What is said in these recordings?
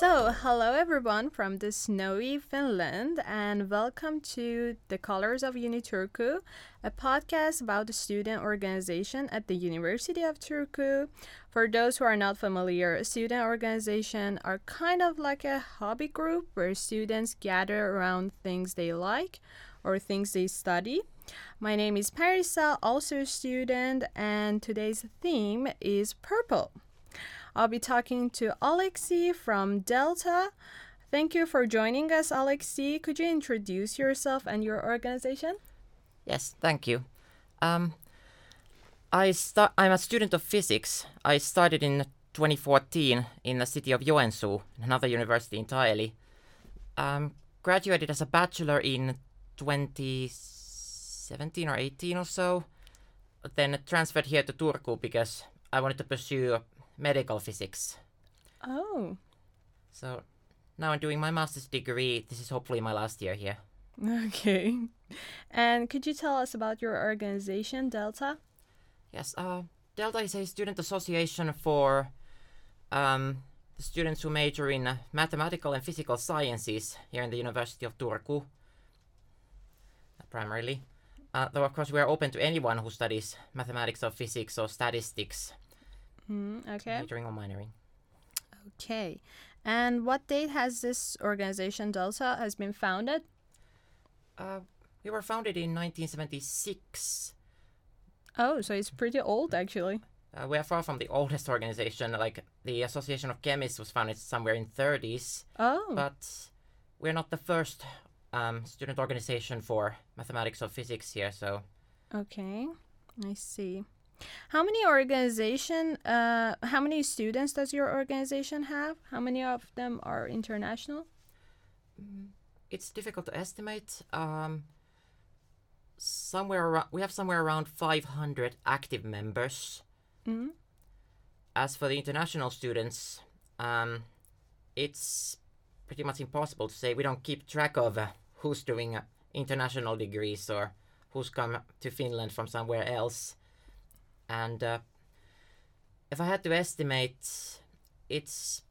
So, hello everyone from the snowy Finland, and welcome to The Colors of Uniturku, a podcast about the student organization at the University of Turku. For those who are not familiar, student organization are kind of like a hobby group where students gather around things they like or things they study. My name is Parisa, also a student, and today's theme is purple. I'll be talking to Alexi from Delta. Thank you for joining us, Alexi. Could you introduce yourself and your organization? Yes, thank you. Um, I sta- I'm a student of physics. I started in 2014 in the city of Joensuu, another university entirely. Um, graduated as a bachelor in 2017 or 18 or so. Then transferred here to Turku because I wanted to pursue medical physics. Oh, So now I'm doing my master's degree. This is hopefully my last year here. okay. And could you tell us about your organization, Delta? Yes, uh, Delta is a student association for um, the students who major in uh, mathematical and physical sciences here in the University of Turku, uh, primarily. Uh, though, of course, we are open to anyone who studies mathematics or physics or statistics, Mm, okay. majoring or minoring. Okay. And what date has this organization, Delta, has been founded? Uh, we were founded in 1976. Oh, so it's pretty old, actually. Uh, we are far from the oldest organization. Like the Association of Chemists was founded somewhere in 30s. Oh, but we're not the first um, student organization for mathematics or physics here. So okay. I see. How many organization? Uh, how many students does your organization have? How many of them are international? it's difficult to estimate. Um, somewhere around, we have somewhere around 500 active members. Mm. As for the international students, um, it's pretty much impossible to say. We don't keep track of uh, who's doing uh, international degrees or who's come to Finland from somewhere else. And uh, if I had to estimate, it's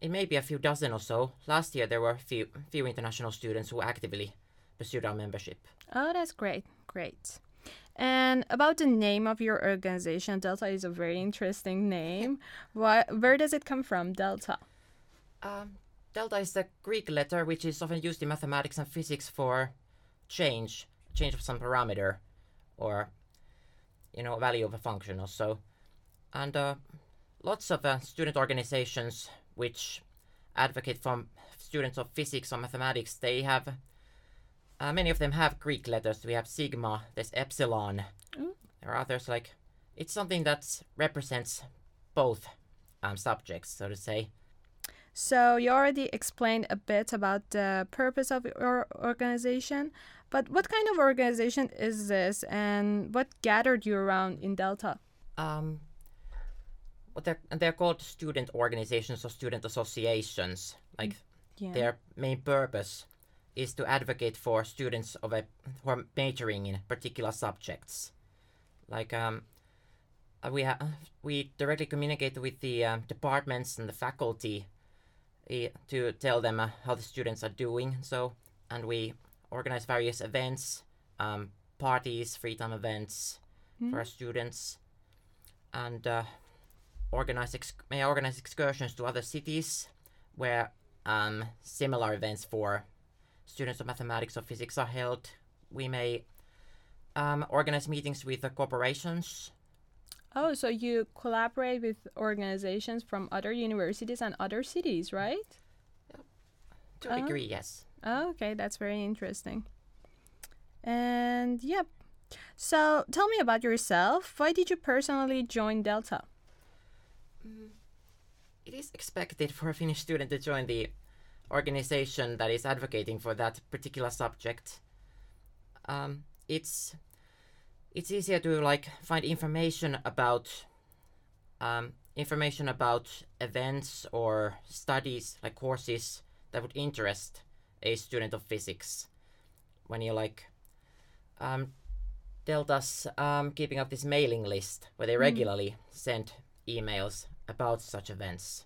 it may be a few dozen or so. Last year there were a few few international students who actively pursued our membership. Oh, that's great. Great. And about the name of your organization, Delta is a very interesting name. Why, where does it come from, Delta? Um, delta is the Greek letter which is often used in mathematics and physics for change, change of some parameter, or you know value of a function or so. And uh, lots of uh, student organizations which advocate for students of physics or mathematics, they have uh, many of them have Greek letters. We have sigma, there's epsilon. Mm. There are others like it's something that represents both um, subjects, so to say. So you already explained a bit about the purpose of your organization, but what kind of organization is this and what gathered you around in Delta? um, what they're they're called student organizations or student associations. Like Yeah. their main purpose is to advocate for students of a who are majoring in particular subjects. Like um, uh, we ha- we directly communicate with the um, departments and the faculty eh, to tell them uh, how the students are doing. So and we organize various events, um, parties, free time events for our students, and uh, organize ex- may organize excursions to other cities where um, similar events for students of mathematics or physics are held. We may um, organize meetings with the corporations. Oh, so you collaborate with organizations from other universities and other cities, right? To a Oh. degree, yes. Oh, okay, that's very interesting. And yep. So tell me about yourself. Why did you personally join Delta? It is expected for a Finnish student to join the organization that is advocating for that particular subject. Um, it's it's easier to like find information about um, information about events or studies like courses that would interest a student of physics when you like um, Delta's um, keeping up this mailing list where they regularly send emails about such events.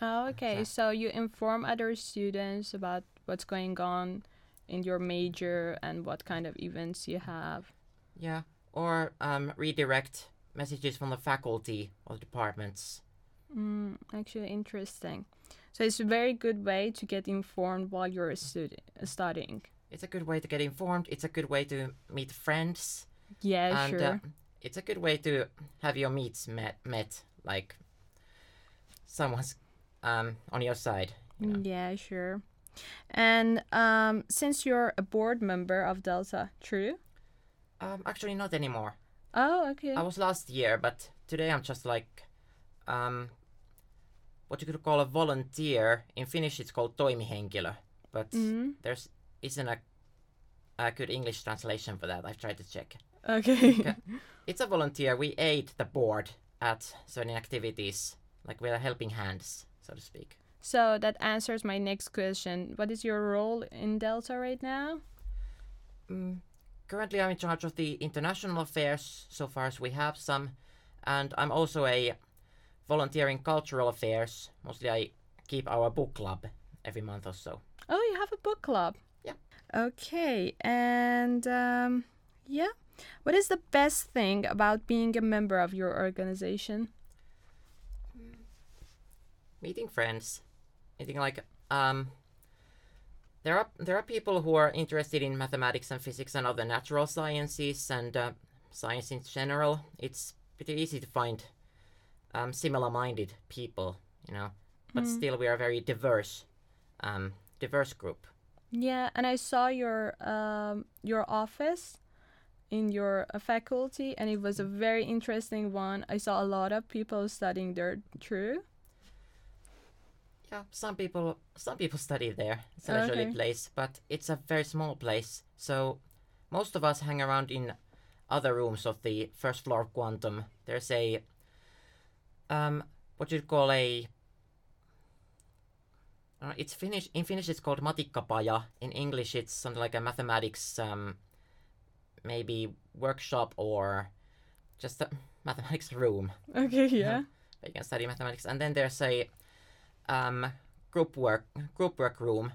Oh, okay. So- So you inform other students about what's going on in your major and what kind of events you have. Yeah, or um, redirect messages from the faculty or departments. Mm, actually, interesting. So it's a very good way to get informed while you're a student studying. It's a good way to get informed. It's a good way to meet friends, Yeah, and sure. uh, it's a good way to have your meets met. Met like someone's um, on your side. You know. Yeah, sure. And um, since you're a board member of Delta, true? Um, actually, not anymore. Oh, okay. I was last year, but today I'm just like, um, what you could call a volunteer. In Finnish, it's called toimihenkilö, but Mm, there's isn't a, a good English translation for that. I've tried to check. okay. It's a volunteer. We aid the board at certain activities, like we're helping hands, so to speak. so that answers my next question. What is your role in Delta right now? Mm, currently, I'm in charge of the international affairs, so far as we have some, and I'm also a volunteer in cultural affairs. Mostly, I keep our book club every month or so. Oh, you have a book club. Yeah. Okay, and um, yeah, what is the best thing about being a member of your organization? Meeting friends, meeting like um. There are there are people who are interested in mathematics and physics and other natural sciences and uh, science in general. It's pretty easy to find um, similar-minded people, you know. But Mm. still, we are a very diverse, um, diverse group. Yeah, and I saw your um, your office in your uh, faculty, and it was a very interesting one. I saw a lot of people studying there. True. Yeah, some people some people study there. It's a leisurely Okay. place, but it's a very small place. So most of us hang around in other rooms of the first floor of Quantum. There's a um what you'd call a uh, it's Finnish in Finnish it's called matikkapaja. In English it's something like a mathematics um maybe workshop or just a mathematics room Okay. Yeah. You can study mathematics. And then there's a um, group work group work room,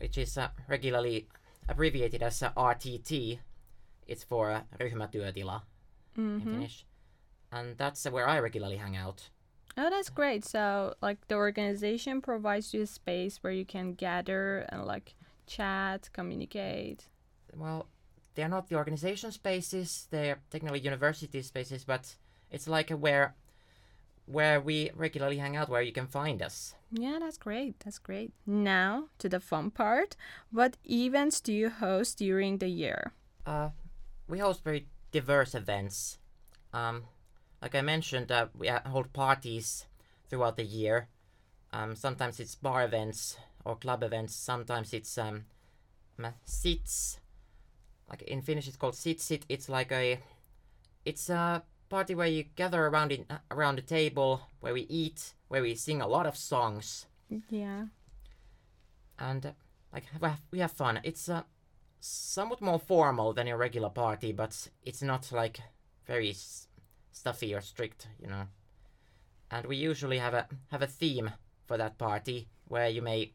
which is uh, regularly abbreviated as uh, RTT. It's for uh, ryhmätyötila in Mm-hmm. Finnish, and that's where I regularly hang out. Oh, that's great. So, like, the organization provides you a space where you can gather and like chat, communicate. Well, they're not the organization spaces; they're technically university spaces, but it's like a where where we regularly hang out, where you can find us. Yeah, that's great. That's great. Now to the fun part. What events do you host during the year? Uh, we host very diverse events. Um, like I mentioned, uh, we hold parties throughout the year. Um, sometimes it's bar events or club events. Sometimes it's um, sits. Like in Finnish, it's called sit sit. It's like a, it's a party where you gather around in uh, around the table, where we eat, where we sing a lot of songs, Yeah. and uh, like we have, we have fun. It's uh, somewhat more formal than a regular party, but it's not like very s- stuffy or strict, you know. And we usually have a have a theme for that party where you may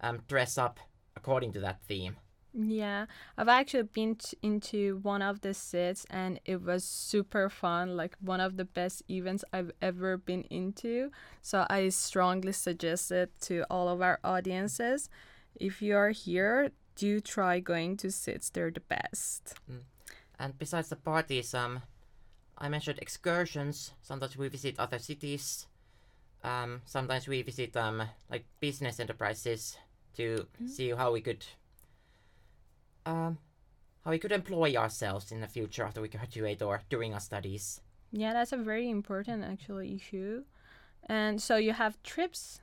um, dress up according to that theme. Yeah, I've actually been t- into one of the sits and it was super fun, like one of the best events I've ever been into. So I strongly suggest it to all of our audiences. If you are here, do try going to sits, they're the best. And besides the parties, um, I mentioned excursions. Sometimes we visit other cities. Um, sometimes we visit um, like business enterprises to see how we could um, how we could employ ourselves in the future after we graduate or during our studies. Yeah, that's a very important actually issue. And so you have trips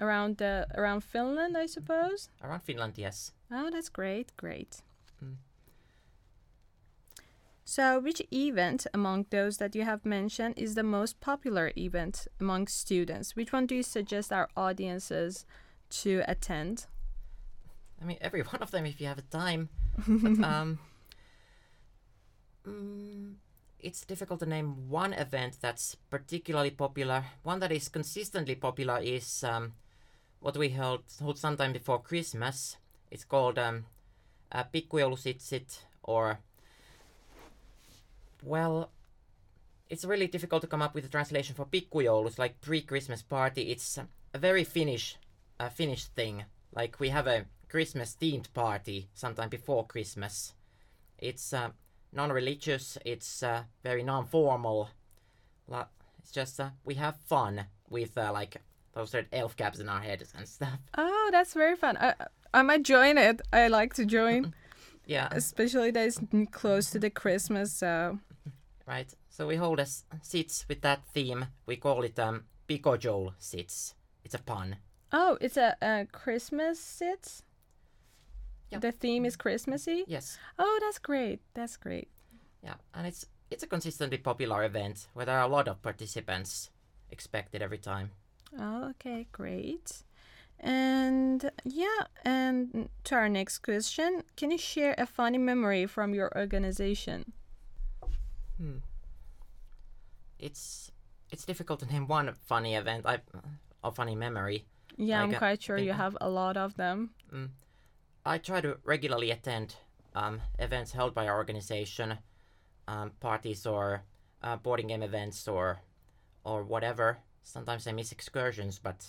around the around Finland, I suppose. Around Finland, yes. Oh, that's great, great. Mm. So, which event among those that you have mentioned is the most popular event among students? Which one do you suggest our audiences to attend? I mean, every one of them if you have the time. but, um, mm, it's difficult to name one event that's particularly popular. One that is consistently popular is um, what we hold, hold sometime before Christmas. It's called um, uh, or well, it's really difficult to come up with a translation for Pikkujoulus, like pre-Christmas party. It's a very Finnish, uh, Finnish thing. Like we have a Christmas themed party sometime before Christmas. It's uh, non-religious. It's uh, very non-formal. It's just uh, we have fun with uh, like those red elf caps in our heads and stuff. Oh, that's very fun. I I might join it. I like to join, Yeah, especially that it's close to the Christmas. So right. So we hold us sits with that theme. We call it um Pikojol sits. It's a pun. oh, it's a, a Christmas sit. Yeah. The theme is Christmassy. Yes. Oh, that's great. That's great. Yeah, and it's it's a consistently popular event where there are a lot of participants expected every time. Oh, okay, great. And yeah, and to our next question, can you share a funny memory from your organization? Hmm. It's it's difficult to name one funny event. I a funny memory. Yeah, I'm Like, uh, quite sure you have a lot of them. Mm. I try to regularly attend um, events held by our organization, um, parties or uh, boarding game events or or whatever. Sometimes I miss excursions, but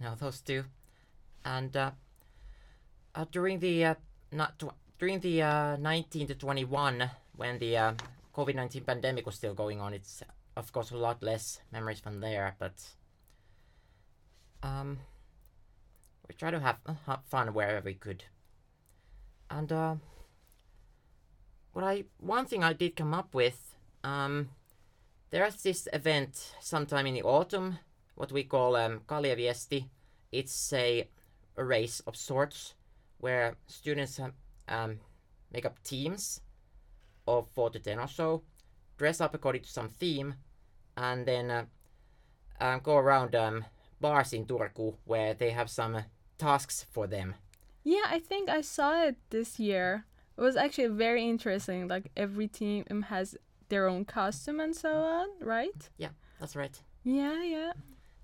you know those two. And uh, uh, during the uh, not tw- during the uh, 19 to 21, when the uh, COVID 19 pandemic was still going on, it's of course a lot less memories from there, but um, we try to have, uh, have fun wherever we could. And uh, what I one thing I did come up with, um, there's this event sometime in the autumn, what we call um, Kaljaviesti. It's a, a race of sorts where students um, make up teams of four to ten or so, dress up according to some theme, and then uh, um, go around um, bars in Turku where they have some tasks for them. Yeah, I think I saw it this year. It was actually very interesting. Like every team has their own costume and so on, right? Yeah, that's right. Yeah, yeah.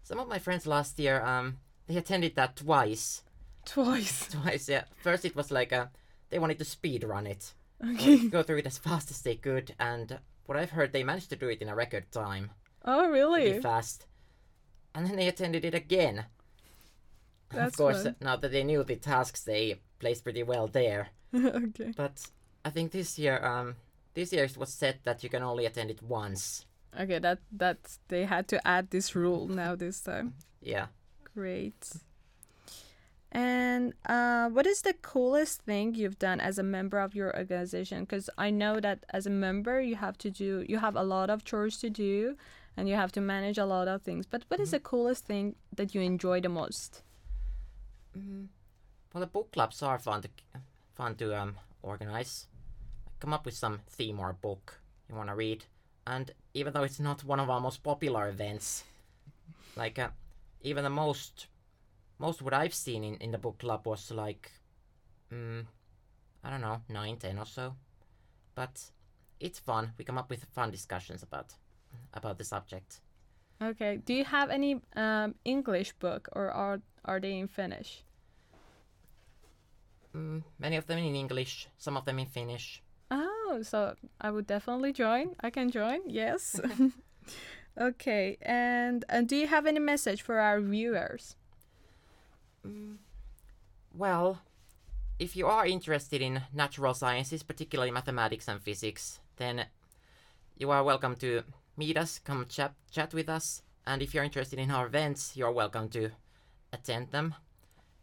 Some of my friends last year, um, they attended that twice. Twice. Twice, yeah. First, it was like uh they wanted to speed run it, Okay. go through it as fast as they could, and what I've heard, they managed to do it in a record time, Oh, really? pretty fast. And then they attended it again. That's of course, fun. now that they knew the tasks, they placed pretty well there. okay. But I think this year, um, this year it was said that you can only attend it once. Okay, that that they had to add this rule now this time. Yeah. Great. And uh, what is the coolest thing you've done as a member of your organization? Because I know that as a member, you have to do, you have a lot of chores to do, and you have to manage a lot of things. But what is the coolest thing that you enjoy the most? Mm, well, the book clubs are fun to fun to um organize. Come up with some theme or book you want to read, and even though it's not one of our most popular events, like uh, even the most most what I've seen in, in the book club was like, mm, I don't know, nine, ten or so, but it's fun. We come up with fun discussions about about the subject. Okay. Do you have any um, English book, or are are they in Finnish? Mm, many of them in English, some of them in Finnish. Oh, so I would definitely join. I can join. Yes. okay. And and do you have any message for our viewers? Mm, well, if you are interested in natural sciences, particularly mathematics and physics, then you are welcome to meet us, come chat, chat with us. And if you're interested in our events, you're welcome to attend them.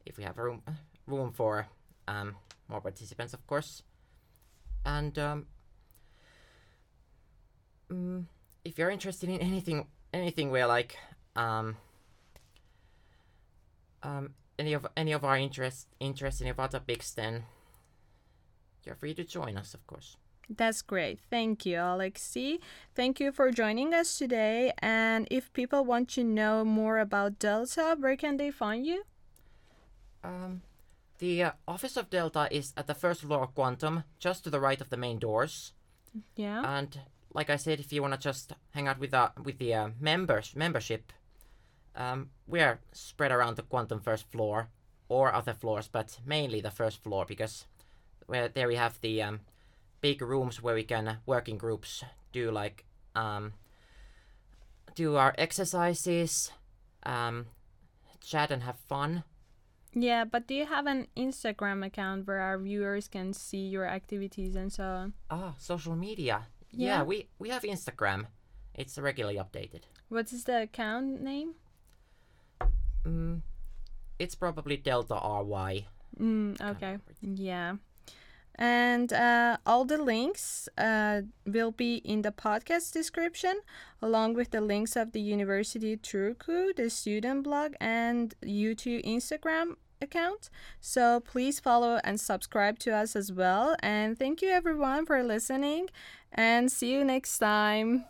If we have room, room for um, more participants, of course. And um, mm, if you're interested in anything, anything where like um, um, any of any of our interest interest in our topics, then you're free to join us, of course. That's great. Thank you, Alexi. Thank you for joining us today. And if people want to know more about Delta, where can they find you? Um, the uh, office of Delta is at the first floor of Quantum, just to the right of the main doors. Yeah. And like I said, if you want to just hang out with uh, with the uh, members membership, um, we are spread around the quantum first floor or other floors, but mainly the first floor because where there we have the um, big rooms where we can uh, work in groups, do like um, do our exercises, um, chat and have fun. Yeah, but do you have an Instagram account where our viewers can see your activities and so on? Ah, social media. Yeah. Yeah, we we have Instagram. It's regularly updated. What is the account name? Mm, it's probably Delta RY. Mm, okay. Yeah. And uh, all the links uh, will be in the podcast description, along with the links of the University Turku, the student blog, and YouTube Instagram account. So please follow and subscribe to us as well. And thank you everyone for listening, and see you next time.